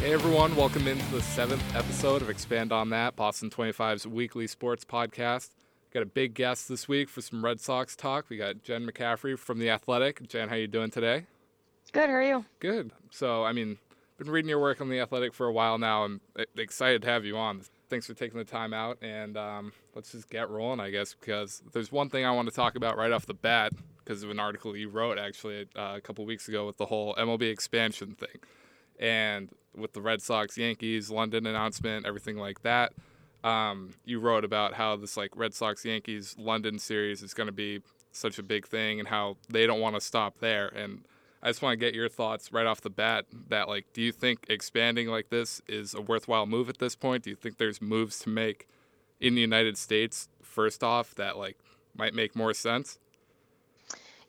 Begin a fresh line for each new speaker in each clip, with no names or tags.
Hey everyone, welcome into the seventh episode of Expand on That, Boston 25's weekly sports podcast. Got a big guest this week for some Red Sox talk. We got Jen McCaffrey from The Athletic. Jen, how are you doing today?
Good, how are you?
Good. So, I mean, been reading your work on The Athletic for a while now. I'm excited to have you on. Thanks for taking the time out, and um, let's just get rolling, I guess, because there's one thing I want to talk about right off the bat because of an article you wrote actually uh, a couple weeks ago with the whole MLB expansion thing, and with the Red Sox, Yankees, London announcement, everything like that. Um, you wrote about how this like Red Sox Yankees London series is going to be such a big thing, and how they don't want to stop there, and I just want to get your thoughts right off the bat that like do you think expanding like this is a worthwhile move at this point? Do you think there's moves to make in the United States first off that like might make more sense?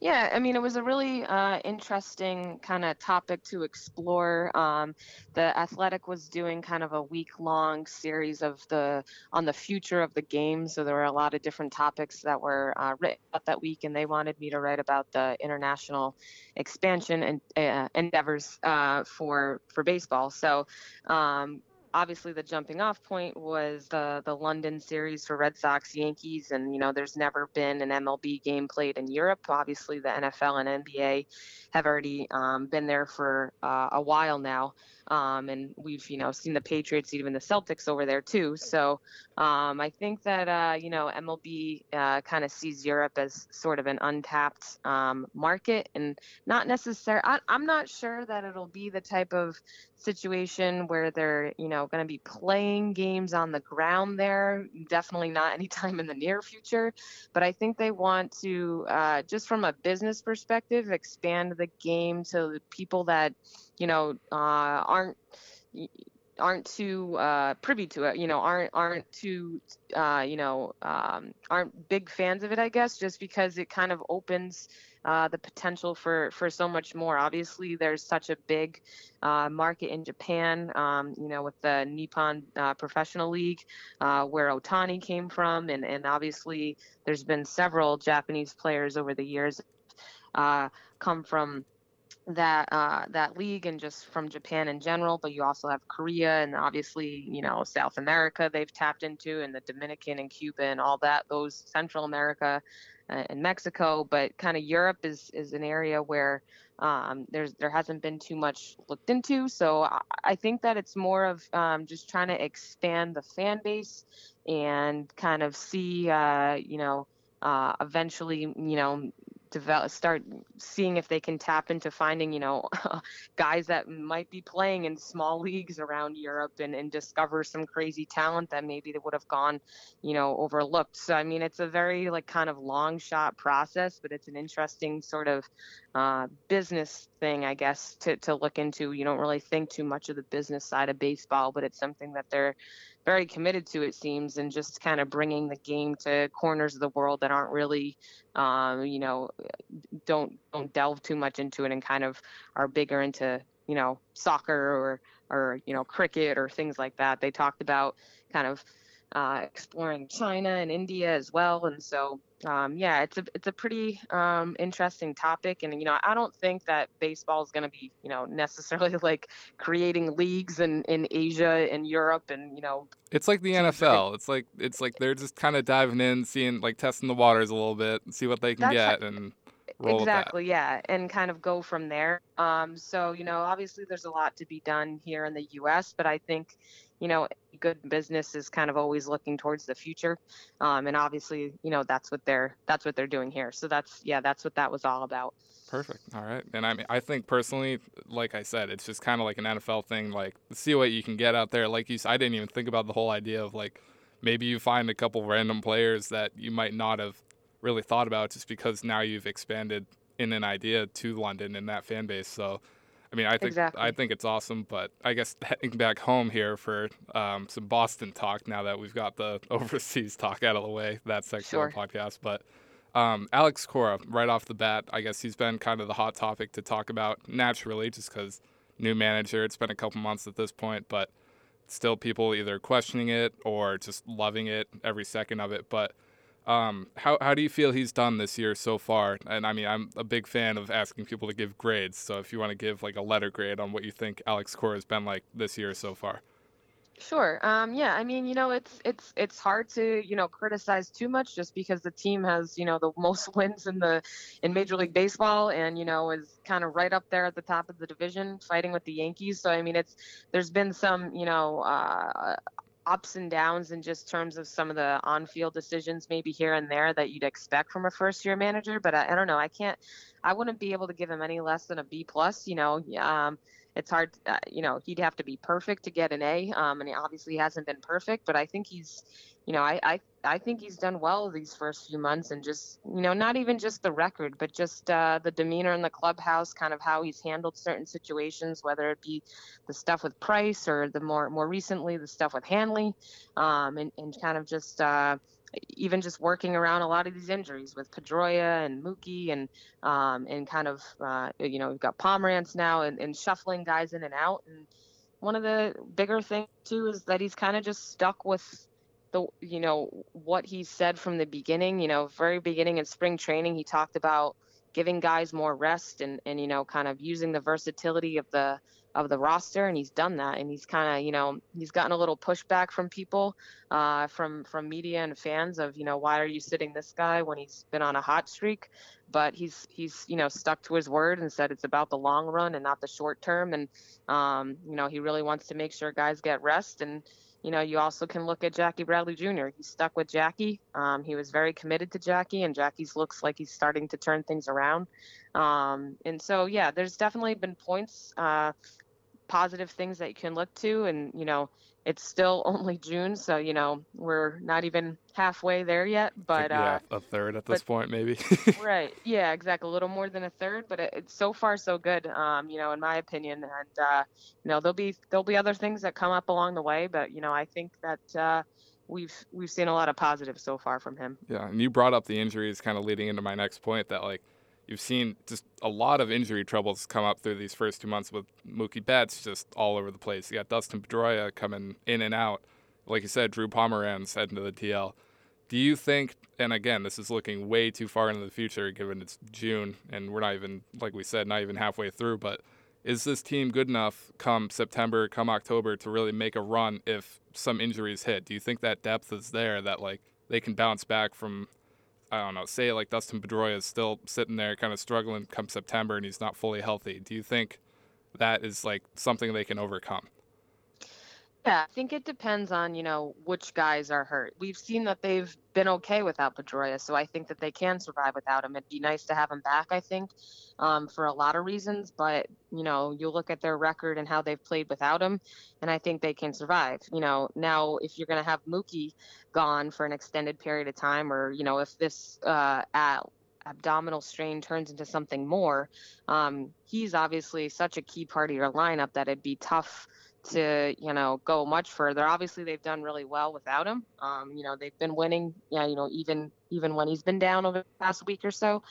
Yeah, I mean, it was a really uh, interesting kind of topic to explore. Um, the Athletic was doing kind of a week-long series of the on the future of the game, so there were a lot of different topics that were uh, written about that week, and they wanted me to write about the international expansion and uh, endeavors uh, for for baseball. So um, obviously the jumping off point was the the London series for Red Sox Yankees and you know there's never been an MLB game played in Europe. Obviously the NFL and NBA have already um, been there for uh, a while now um, and we've you know seen the Patriots even the Celtics over there too. So um, I think that uh, you know MLB uh, kind of sees Europe as sort of an untapped um, market and not necessarily I'm not sure that it'll be the type of situation where they're you know going to be playing games on the ground there. Definitely not anytime in the near future. But i think they want to uh, just from a business perspective expand the game to people that you know uh, aren't aren't too uh, privy to it, you know, aren't aren't too, uh, you know, um, aren't big fans of it, I guess, just because it kind of opens uh, the potential for for so much more. Obviously, there's such a big uh, market in Japan, um, you know, with the Nippon uh, Professional League, uh, where Ohtani came from, and and obviously there's been several Japanese players over the years come from that uh, that league and just from Japan in general, but you also have Korea and obviously you know South America they've tapped into and the Dominican and Cuba and all that those Central America uh, and Mexico, but kind of Europe is is an area where um, there's there hasn't been too much looked into. So I, I think that it's more of um, just trying to expand the fan base and kind of see uh, you know. Uh, eventually, you know, develop start seeing if they can tap into finding you know guys that might be playing in small leagues around Europe and, and discover some crazy talent that maybe they would have gone you know overlooked. So I mean it's a very like kind of long shot process but it's an interesting sort of uh, business thing I guess to, to look into you don't really think too much of the business side of baseball but it's something that they're very committed to it seems and just kind of bringing the game to corners of the world that aren't really um, you know don't don't delve too much into it and kind of are bigger into you know soccer or or you know cricket or things like that they talked about kind of uh, exploring China and India as well. And so, um, yeah, it's a it's a pretty um, interesting topic. And you know, I don't think that baseball is going to be you know necessarily like creating leagues in in Asia and Europe and you know.
It's like the NFL. It's like it's like they're just kind of diving in, seeing like testing the waters a little bit, and see what they can get, and
exactly yeah and kind of go from there um, so you know obviously there's a lot to be done here in the us but i think you know, good business is kind of always looking towards the future, um, and obviously, you know, that's what they're that's what they're doing here. So that's yeah, that's what that was all about.
Perfect. All right. And I mean, I think personally, like I said, it's just kind of like an NFL thing. Like, see what you can get out there. Like you, I didn't even think about the whole idea of like maybe you find a couple random players that you might not have really thought about just because now you've expanded in an idea to London and that fan base. So I mean, I think
exactly.
I think it's awesome, but I guess heading back home here for um, some Boston talk now that we've got the overseas talk out of the way, that section
sure.
of the podcast. But um, Alex Cora, right off the bat, I guess he's been kind of the hot topic to talk about naturally, just because new manager. It's been a couple months at this point, but still people either questioning it or just loving it every second of it. But Um, how how do you feel he's done this year so far? And I mean, I'm a big fan of asking people to give grades. So if you want to give like a letter grade on what you think Alex Cora has been like this year so far.
Sure. Um, yeah. I mean, you know, it's it's it's hard to you know criticize too much just because the team has you know the most wins in the in Major League Baseball and you know is kind of right up there at the top of the division, fighting with the Yankees. So I mean, it's there's been some you know uh, ups and downs in just terms of some of the on-field decisions maybe here and there that you'd expect from a first-year manager. But I, I don't know. I can't. I wouldn't be able to give him any less than a B plus. You know. Um, it's hard, uh, you know, he'd have to be perfect to get an A. Um, and he obviously hasn't been perfect, but I think he's, you know, I, I, I think he's done well these first few months and just, you know, not even just the record, but just uh, the demeanor in the clubhouse, kind of how he's handled certain situations, whether it be the stuff with Price or the more, more recently, the stuff with Hanley, um, and, and kind of just, uh, even just working around a lot of these injuries with Pedroia and Mookie and um, and kind of uh, you know we've got Pomeranz now and, and shuffling guys in and out. And one of the bigger things too is that he's kind of just stuck with the you know what he said from the beginning. You know very beginning in spring training he talked about giving guys more rest and and you know kind of using the versatility of the of the roster and he's done that and he's kind of you know he's gotten a little pushback from people uh, from from media and fans of you know why are you sitting this guy when he's been on a hot streak but he's he's you know stuck to his word and said it's about the long run and not the short term and um, you know he really wants to make sure guys get rest and you know, you also can look at Jackie Bradley Jr. He's stuck with Jackie. Um, he was very committed to Jackie, and Jackie's looks like he's starting to turn things around. Um, and so, yeah, there's definitely been points, uh, positive things that you can look to, and you know, it's still only June, so you know we're not even halfway there yet. But
yeah, uh, a third at this
but,
point, maybe.
right? Yeah, exactly. A little more than a third, but it, it's so far so good. Um, you know, in my opinion, and uh, you know there'll be there'll be other things that come up along the way, but you know I think that. Uh, we've we've seen a lot of positives so far from him.
Yeah, and you brought up the injuries, kind of leading into my next point that like you've seen just a lot of injury troubles come up through these first two months with Mookie Betts just all over the place. You got Dustin Pedroia coming in and out. Like you said, Drew Pomeranz heading to the DL. Do you think, and again, this is looking way too far into the future given it's June and we're not even, like we said, not even halfway through, but is this team good enough come September, come October to really make a run if some injuries hit? Do you think that depth is there that like they can bounce back from I don't know, say like Dustin Pedroia is still sitting there kind of struggling come September and he's not fully healthy. Do you think that is like something they can overcome?
Yeah, I think it depends on, you know, which guys are hurt. We've seen that they've been okay without Pedroia, so I think that they can survive without him. It'd be nice to have him back, I think, um, for a lot of reasons. But, you know, you look at their record and how they've played without him, and I think they can survive. You know, now if you're going to have Mookie gone for an extended period of time, or, you know, if this uh, at abdominal strain turns into something more, um, he's obviously such a key part of your lineup that it'd be tough – to you know go much further. Obviously, they've done really well without him. Um, you know, they've been winning. Yeah, you know, even even when he's been down over the past week or so.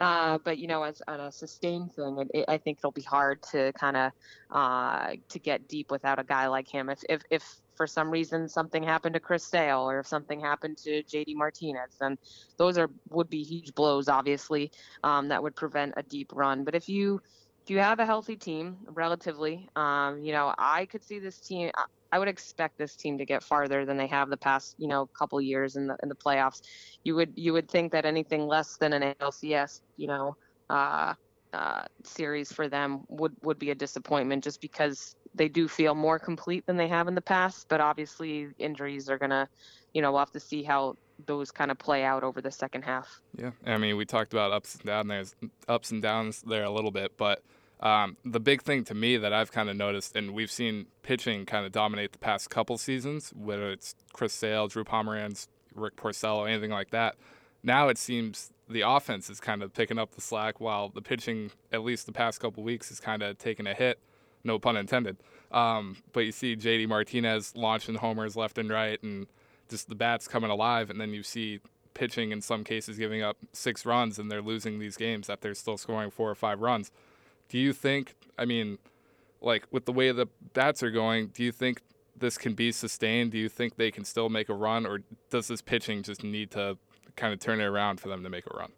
Uh, but you know, as on a sustained thing, it, it, I think it'll be hard to kind of uh, to get deep without a guy like him. If if if for some reason something happened to Chris Sale or if something happened to JD Martinez, then those are would be huge blows, obviously, um, that would prevent a deep run. But if you if you have a healthy team, relatively, um, you know, I could see this team. I would expect this team to get farther than they have the past, you know, couple years in the in the playoffs. You would you would think that anything less than an ALCS, you know, uh, uh, series for them would would be a disappointment, just because they do feel more complete than they have in the past. But obviously, injuries are gonna, you know, we'll have to see how those kind of play out over the second half.
Yeah, I mean, we talked about ups and downs there, ups and downs there a little bit, but um, the big thing to me that I've kind of noticed, and we've seen pitching kind of dominate the past couple seasons, whether it's Chris Sale, Drew Pomeranz, Rick Porcello, anything like that. Now it seems the offense is kind of picking up the slack, while the pitching, at least the past couple weeks, is kind of taking a hit. No pun intended. Um, but you see JD Martinez launching homers left and right, and just the bats coming alive, and then you see pitching in some cases giving up six runs, and they're losing these games that they're still scoring four or five runs. Do you think? I mean, like with the way the bats are going, do you think this can be sustained? Do you think they can still make a run, or does this pitching just need to kind of turn it around for them to make a run?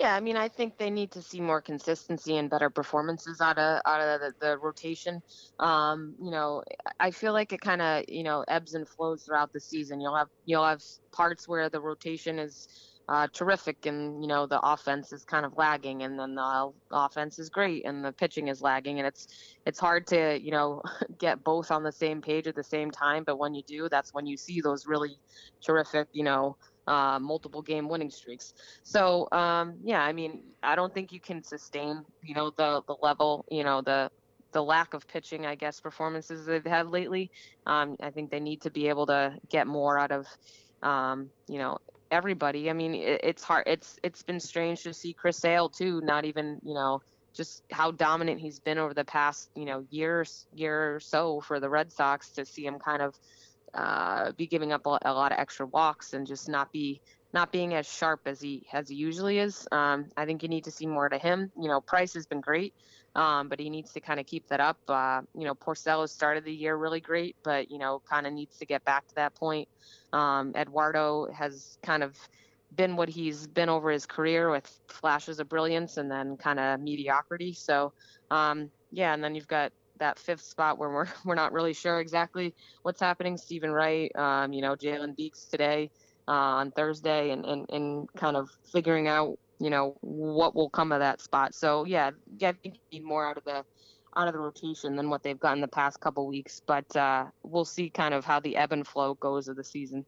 Yeah, I mean, I think they need to see more consistency and better performances out of out of the, the rotation. Um, you know, I feel like it kind of you know ebbs and flows throughout the season. You'll have you'll have parts where the rotation is uh, terrific and you know the offense is kind of lagging and then the offense is great and the pitching is lagging and it's it's hard to you know get both on the same page at the same time but when you do that's when you see those really terrific you know uh, multiple game winning streaks. So um, yeah, I mean, I don't think you can sustain, you know, the the level, you know, the the lack of pitching, I guess, performances they've had lately. Um, I think they need to be able to get more out of, um, you know, everybody. I mean, it, it's hard. It's it's been strange to see Chris Sale too. Not even, you know, just how dominant he's been over the past, you know, years year or so for the Red Sox to see him kind of uh, be giving up a, a, lot of extra walks and just not be not being as sharp as he as he usually is. Um, I think you need to see more to him. You know, Price has been great, um, but he needs to kind of keep that up. Uh, you know, Porcello started the year really great, but you know, kind of needs to get back to that point. Um, Eduardo has kind of been what he's been over his career with flashes of brilliance and then kind of mediocrity. So, um, yeah, and then you've got that fifth spot where we're we're not really sure exactly what's happening. Steven Wright, um, you know, Jalen Beeks today uh, on Thursday, and, and and kind of figuring out you know what will come of that spot. So yeah, yeah, I think you need more out of the out of the rotation than what they've gotten the past couple weeks. But uh, we'll see kind of how the ebb and flow goes of the season.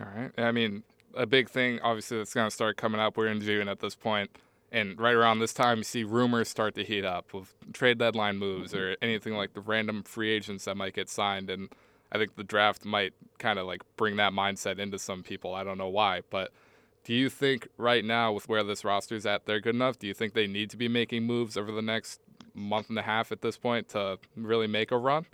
All right. I mean, a big thing obviously that's going to start coming up. We're in June at this point and right around this time, you see rumors start to heat up with trade deadline moves or mm-hmm. anything like the random free agents that might get signed. And I think the draft might kind of like bring that mindset into some people. I don't know why, but do you think right now with where this roster is at, they're good enough? Do you think they need to be making moves over the next month and a half at this point to really make a run?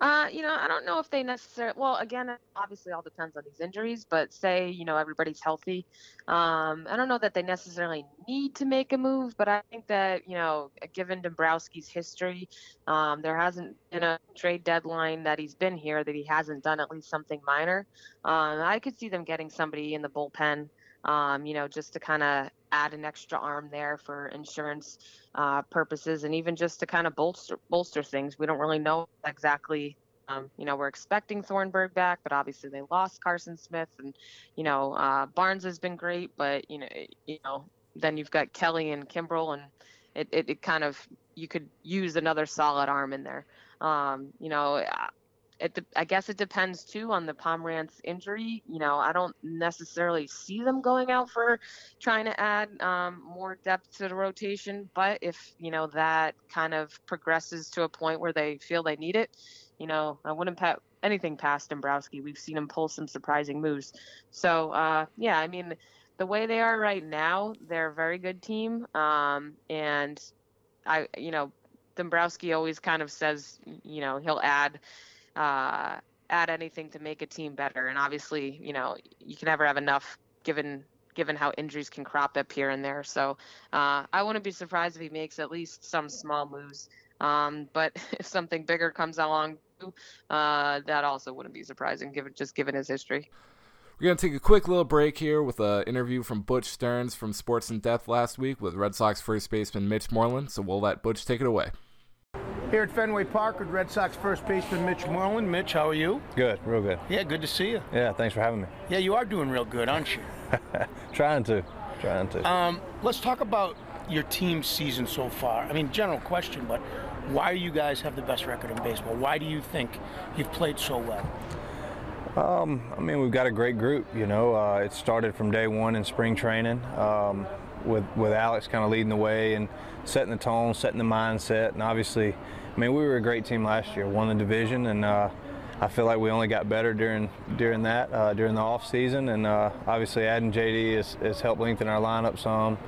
Uh, you know, I don't know if they necessarily. Well, again, obviously, all depends on these injuries. But say, you know, everybody's healthy. Um, I don't know that they necessarily need to make a move, but I think that you know, given Dombrowski's history, um, there hasn't been a trade deadline that he's been here that he hasn't done at least something minor. Um, I could see them getting somebody in the bullpen. Um, you know, just to kind of add an extra arm there for insurance uh, purposes, and even just to kind of bolster bolster things. We don't really know exactly. Um, you know, we're expecting Thornburg back, but obviously they lost Carson Smith, and you know uh, Barnes has been great, but you know, you know, then you've got Kelly and Kimbrel, and it, it, it kind of you could use another solid arm in there. Um, you know, it, I guess it depends too on the Pomeranz injury. You know, I don't necessarily see them going out for trying to add um, more depth to the rotation, but if you know that kind of progresses to a point where they feel they need it, you know, I wouldn't put anything past Dombrowski. We've seen him pull some surprising moves. So uh, yeah, I mean, the way they are right now, they're a very good team, um, and I, you know, Dombrowski always kind of says, you know, he'll add uh, add anything to make a team better. And obviously, you know, you can never have enough given given how injuries can crop up here and there. So uh, I wouldn't be surprised if he makes at least some small moves. Um, but if something bigger comes along, uh, that also wouldn't be surprising, given just given his history.
We're going to take a quick little break here with an interview from Butch Stearns from Sports and Death last week with Red Sox first baseman Mitch Moreland. So we'll let Butch take it away.
Here at Fenway Park with Red Sox first baseman Mitch Moreland. Mitch, how are you?
Good, real good.
Yeah, good to see you.
Yeah, thanks for having me.
Yeah, you are doing real good, aren't you?
trying to, trying to.
Um, let's talk about your team's season so far. I mean, general question, but why do you guys have the best record in baseball? Why do you think you've played so well?
Um, I mean, we've got a great group. You know, uh, it started from day one in spring training um, with with Alex kind of leading the way and setting the tone, setting the mindset, and obviously I mean, we were a great team last year, won the division, and uh, I feel like we only got better during during that uh, during the off season, and uh, obviously adding JD has, has, helped lengthen our lineup some.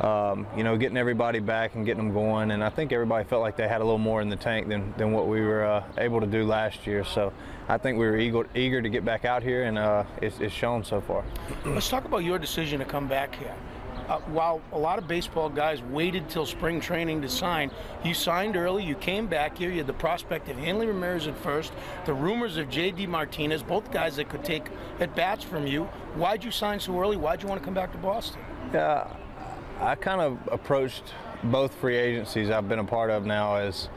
Um, you know, getting everybody back and getting them going, and I think everybody felt like they had a little more in the tank than, than what we were uh, able to do last year. So I think we were eager, eager to get back out here, and uh, it's, it's shown so far.
Let's talk about your decision to come back here. Uh, while a lot of baseball guys waited till spring training to sign, you signed early. You came back here. You had the prospect of Hanley Ramirez at first, the rumors of J.D. Martinez, both guys that could take at bats from you. Why'd you sign so early? Why'd you want to come back to Boston?
Yeah, I kind of approached both free agencies I've been a part of now as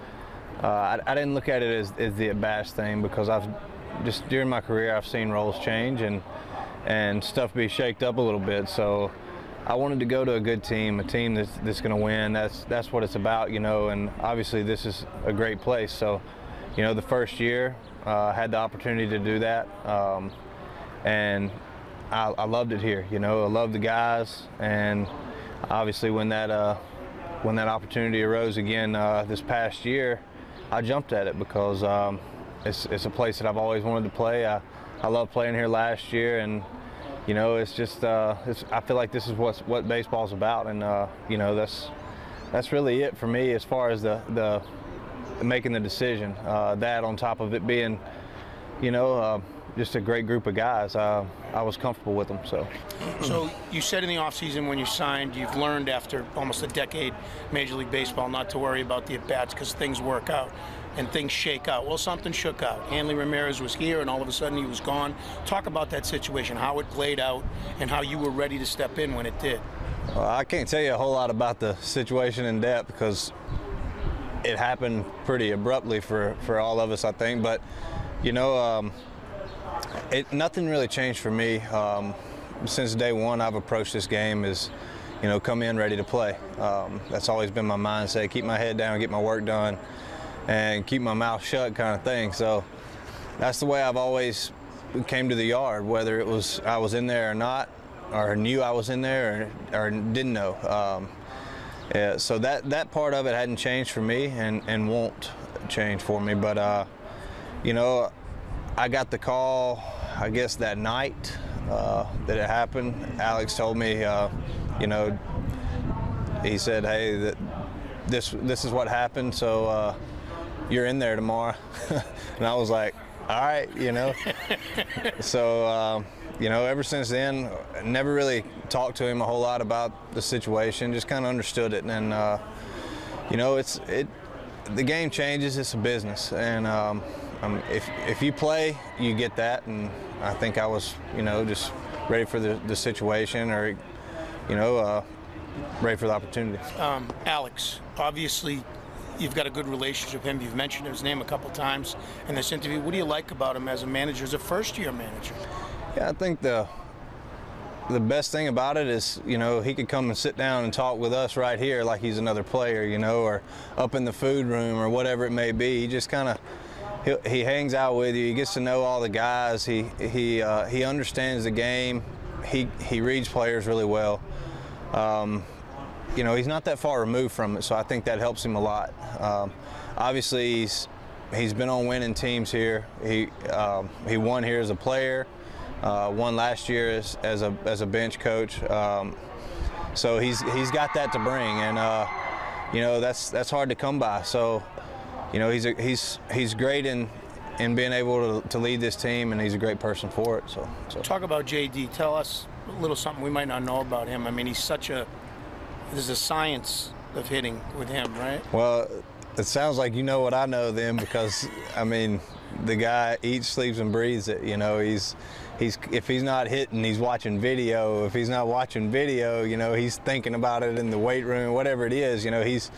uh, I, I, didn't look at it as, as the at bats thing because I've just during my career I've seen roles change and and stuff be shaked up a little bit. So I wanted to go to a good team, a team that's, that's going to win. That's that's what it's about, you know. And obviously this is a great place. So, you know, the first year uh, had the opportunity to do that, um, and I, I, loved it here. You know, I loved the guys, and obviously when that uh, when that opportunity arose again uh, this past year, I jumped at it because um, it's, it's a place that I've always wanted to play. I, I love playing here last year, and you know, it's just uh, it's, I feel like this is what's, what baseball's about, and uh, you know, that's that's really it for me as far as the the making the decision. Uh, that on top of it being, you know, uh, just a great group of guys. I was comfortable with them. So.
So you said in the offseason when you signed, you've learned after almost a decade Major League Baseball not to worry about the at bats because things work out and things shake out. Well, something shook out. Hanley Ramirez was here, and all of a sudden he was gone. Talk about that situation, how it played out, and how you were ready to step in when it did.
Well, I can't tell you a whole lot about the situation in depth because it happened pretty abruptly for, for all of us, I think. But, you know, um, it, nothing really changed for me. Um, since day one, I've approached this game as, you know, come in ready to play. Um, that's always been my mindset. Keep my head down, get my work done and keep my mouth shut kind of thing. So that's the way I've always came to the yard, whether it was I was in there or not, or knew I was in there or, or didn't know. Um, yeah, so that that part of it hadn't changed for me and, and won't change for me. But uh, you know, I got the call, I guess that night uh, that it happened. Alex told me, uh, you know, he said, "Hey, that this this is what happened." So uh, you're in there tomorrow. and I was like, all right, you know. so, um, you know, ever since then, never really talked to him a whole lot about the situation. Just kind of understood it, and uh, you know, it's it. The game changes. It's a business, and um, um, if if you play, you get that. And I think I was, you know, just ready for the, the situation, or you know, uh, ready for the opportunity.
Um, Alex, obviously You've got a good relationship with him. You've mentioned his name a couple times in this interview. What do you like about him as a manager, as a first-year manager?
Yeah, I think the the best thing about it is, you know, he could come and sit down and talk with us right here like he's another player, you know, or up in the food room or whatever it may be. He just kind of he, he hangs out with you. He gets to know all the guys. He he uh, he understands the game. He he reads players really well. Um, you know, he's not that far removed from it, so I think that helps him a lot. Um, obviously, he's he's been on winning teams here. He um, he won here as a player, uh, won last year as, as a as a bench coach. Um, so he's he's got that to bring, and uh, you know that's that's hard to come by. So you know he's a, he's he's great in in being able to, to lead this team, and he's a great person for it. So, so.
talk about JD. Tell us a little something we might not know about him. I mean, he's such a there's a science of hitting with him, right?
Well, it sounds like you know what I know then because I mean the guy eats, sleeps, and breathes it. You know, he's he's if he's not hitting, he's watching video. If he's not watching video, you know, he's thinking about it in the weight room, whatever it is. You know, he's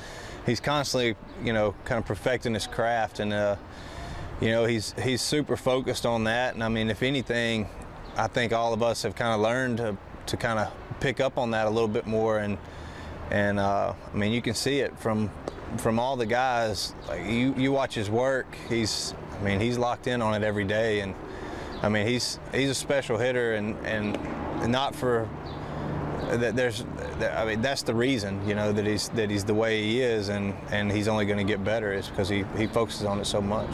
he's constantly you know kind of perfecting his craft, and uh, you know he's he's super focused on that. And I mean, if anything, I think all of us have kind of learned to to kind of pick up on that a little bit more and and uh, I mean you can see it from from all the guys. Like you you watch his work. He's I mean he's locked in on it every day, and I mean he's he's a special hitter, and and not for that there's I mean that's the reason you know that he's that he's the way he is and and he's only going to get better is because he he focuses on it so much.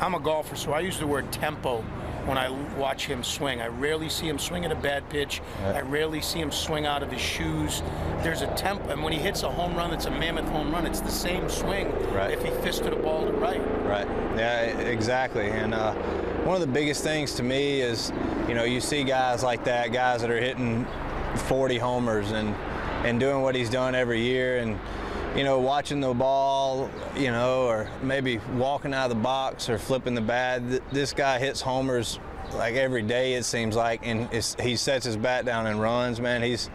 I'm a golfer, so I use the word tempo when I watch him swing. I rarely see him swing at a bad pitch. I rarely see him swing out of his shoes. There's a temp, and when he hits a home run, it's a mammoth home run. It's the same swing right. if he fisted a ball to right.
Right. Yeah, exactly. And uh, one of the biggest things to me is, you know, you see guys like that, guys that are hitting 40 homers, and and doing what he's done every year and you know watching the ball you know or maybe walking out of the box or flipping the bat this guy hits homers like every day it seems like and he sets his bat down and runs man he's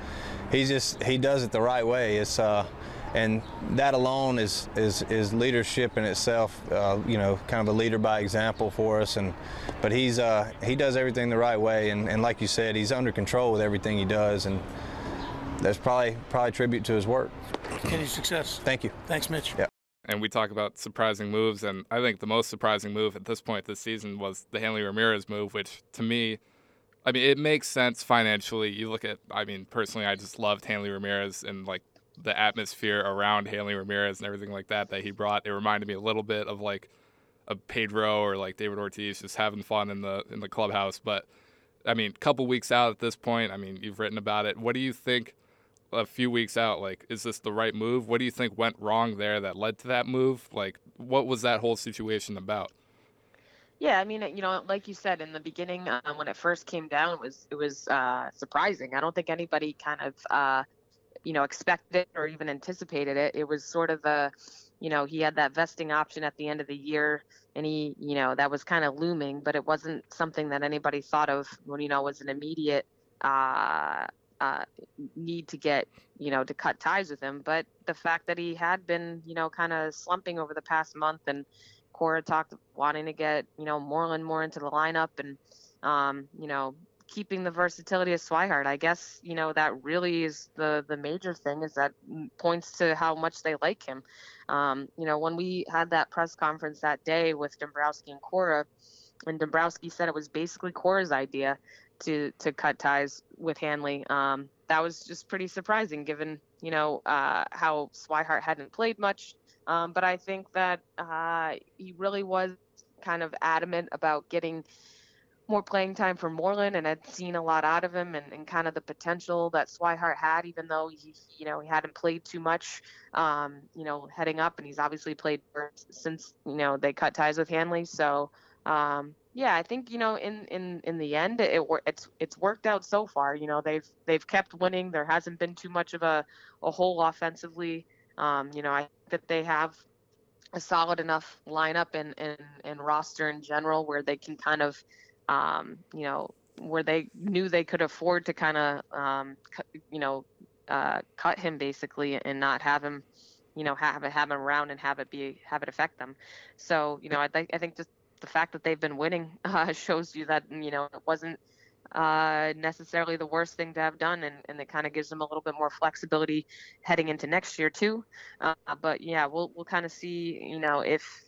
he's just he does it the right way it's uh and that alone is is, is leadership in itself. Uh, you know, kind of a leader by example for us. And but he's uh, he does everything the right way, and, and like you said, he's under control with everything he does, and that's probably probably tribute to his work.
Continued success.
Thank you.
Thanks, Mitch.
Yeah.
And we talk about surprising moves, and I think the most surprising move at this point this season was the Hanley Ramirez move, which to me. I mean, it makes sense financially. You look at, I mean, personally, I just loved Hanley Ramirez and like the atmosphere around Hanley Ramirez and everything like that that he brought. It reminded me a little bit of like a Pedro or like David Ortiz just having fun in the in the clubhouse. But I mean, couple weeks out at this point, I mean, you've written about it. What do you think? A few weeks out, like, is this the right move? What do you think went wrong there that led to that move? Like, what was that whole situation about?
Yeah, I mean, you know, like you said in the beginning, um, when it first came down, it was it was uh, surprising. I don't think anybody kind of uh, you know expected or even anticipated it. It was sort of a you know he had that vesting option at the end of the year and he you know that was kind of looming but it wasn't something that anybody thought of when you know was an immediate uh, uh, need to get you know to cut ties with him but the fact that he had been you know kind of slumping over the past month and Cora talked wanting to get you know Moreland more into the lineup and um, you know keeping the versatility of Swihart. I guess you know that really is the the major thing is that points to how much they like him. Um, you know, when we had that press conference that day with Dombrowski and Cora, and Dombrowski said it was basically Cora's idea to to cut ties with Hanley. Um, that was just pretty surprising, given you know uh, how Swihart hadn't played much. Um, but I think that uh, he really was kind of adamant about getting more playing time for Moreland and had seen a lot out of him and, and kind of the potential that Swihart had, even though he, you know, he hadn't played too much, um, you know, heading up, and he's obviously played since you know they cut ties with Hanley. So um, yeah, I think you know in in in the end it, it it's it's worked out so far. You know they've they've kept winning. There hasn't been too much of a a hole offensively. Um, you know I think that they have a solid enough lineup and, and, and roster in general where they can kind of um, you know, where they knew they could afford to kind of, um, you know, uh, cut him basically and not have him, you know, have it have him around and have it be have it affect them. So you know, I think I think just the fact that they've been winning uh, shows you that you know it wasn't uh, necessarily the worst thing to have done, and, and it kind of gives them a little bit more flexibility heading into next year too. Uh, but yeah, we'll we'll kind of see, you know, if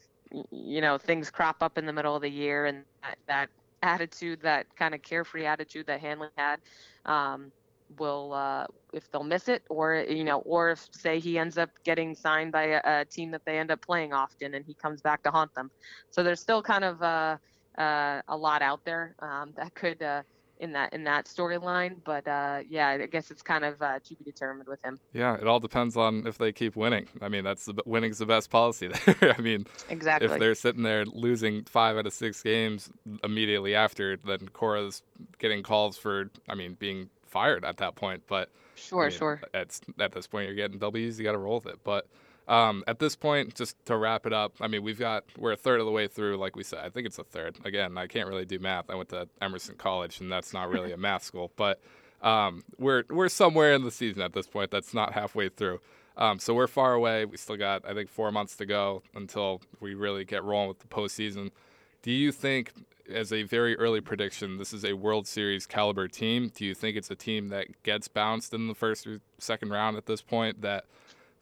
you know things crop up in the middle of the year and that, that attitude, that kind of carefree attitude that Hanley had, um, will uh, if they'll miss it, or you know, or if say he ends up getting signed by a, a team that they end up playing often, and he comes back to haunt them. So there's still kind of uh, uh, a lot out there um, that could uh, in that in that storyline. But uh, yeah, I guess it's kind of uh, to be determined with him.
Yeah, it all depends on if they keep winning. I mean, that's the winning's the best policy there. I mean,
exactly.
If they're sitting there losing five out of six games immediately after, then Cora's getting calls for, I mean, being fired at that point. But
sure,
I mean,
sure.
At at this point, you're getting W's. You got to roll with it. But um, at this point, just to wrap it up, I mean, we've got we're a third of the way through, like we said. I think it's a third. Again, I can't really do math. I went to Emerson College, and that's not really a math school, but um, we're we're somewhere in the season at this point. That's not halfway through. Um, so we're far away. We still got, I think, four months to go until we really get rolling with the postseason. Do you think, as a very early prediction, this is a World Series caliber team? Do you think it's a team that gets bounced in the first or second round at this point? That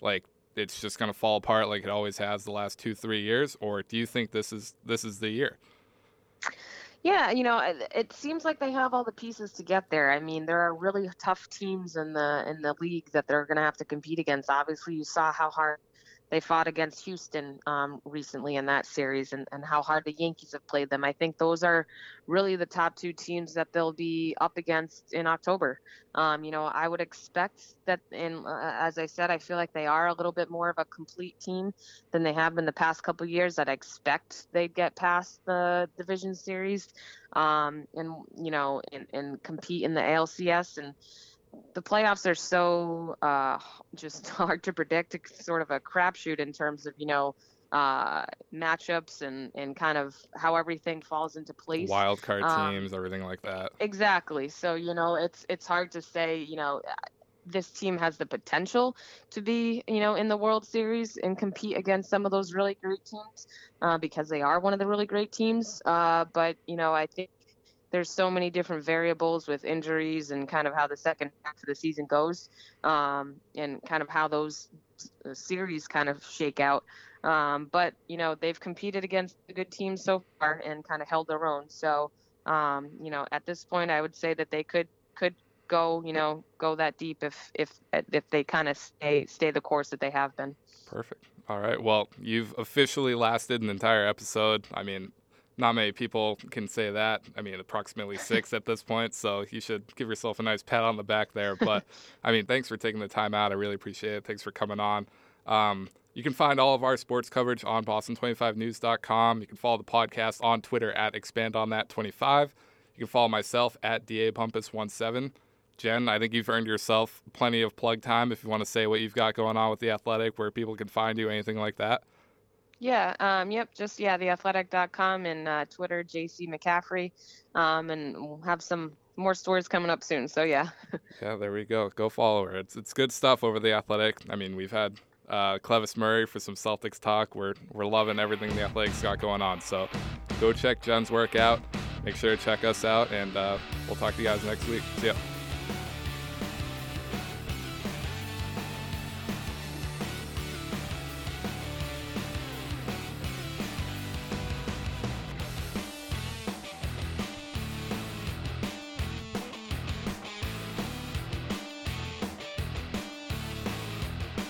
like it's just going to fall apart like it always has the last two three years, or do you think this is this is the year?
Yeah, you know, it seems like they have all the pieces to get there. I mean, there are really tough teams in the in the league that they're going to have to compete against. Obviously, you saw how hard they fought against Houston um, recently in that series and, and how hard the Yankees have played them. I think those are really the top two teams that they'll be up against in October. Um, you know, I would expect that, in uh, as I said, I feel like they are a little bit more of a complete team than they have been the past couple years. That I expect they'd get past the division series um, and you know and, and compete in the ALCS and the playoffs are so uh, just hard to predict. It's sort of a crapshoot in terms of you know uh, matchups and and kind of how everything falls into place.
Wild card um, teams, everything like that.
Exactly. So you know, it's it's hard to say. You know, this team has the potential to be, you know, in the World Series and compete against some of those really great teams uh, because they are one of the really great teams. Uh, but you know, I think there's so many different variables with injuries and kind of how the second half of the season goes, um, and kind of how those uh, series kind of shake out. Um, but you know, they've competed against the good teams so far and kind of held their own. So, um, you know, at this point, I would say that they could could go, you know, go that deep if if if they kind of stay stay the course that they have been.
Perfect. All right. Well, you've officially lasted an entire episode. I mean, not many people can say that. I mean, approximately six at this point. So you should give yourself a nice pat on the back there. But I mean, thanks for taking the time out. I really appreciate it. Thanks for coming on. Um, you can find all of our sports coverage on Boston25news.com. You can follow the podcast on Twitter at expandonThat25. You can follow myself at DABumpus17. Jen, I think you've earned yourself plenty of plug time if you want to say what you've got going on with the Athletic, where people can find you, anything like that.
Yeah. Um, yep. Just yeah, theathletic.com and uh, Twitter, JC McCaffrey, um, and we'll have some more stories coming up soon. So yeah.
yeah, there we go. Go follow her. It's it's good stuff over the Athletic. I mean, we've had uh, Clevis Murray for some Celtics talk. We're we're loving everything the Athletic's got going on. So go check Jen's work out. Make sure to check us out, and uh, we'll talk to you guys next week. See ya.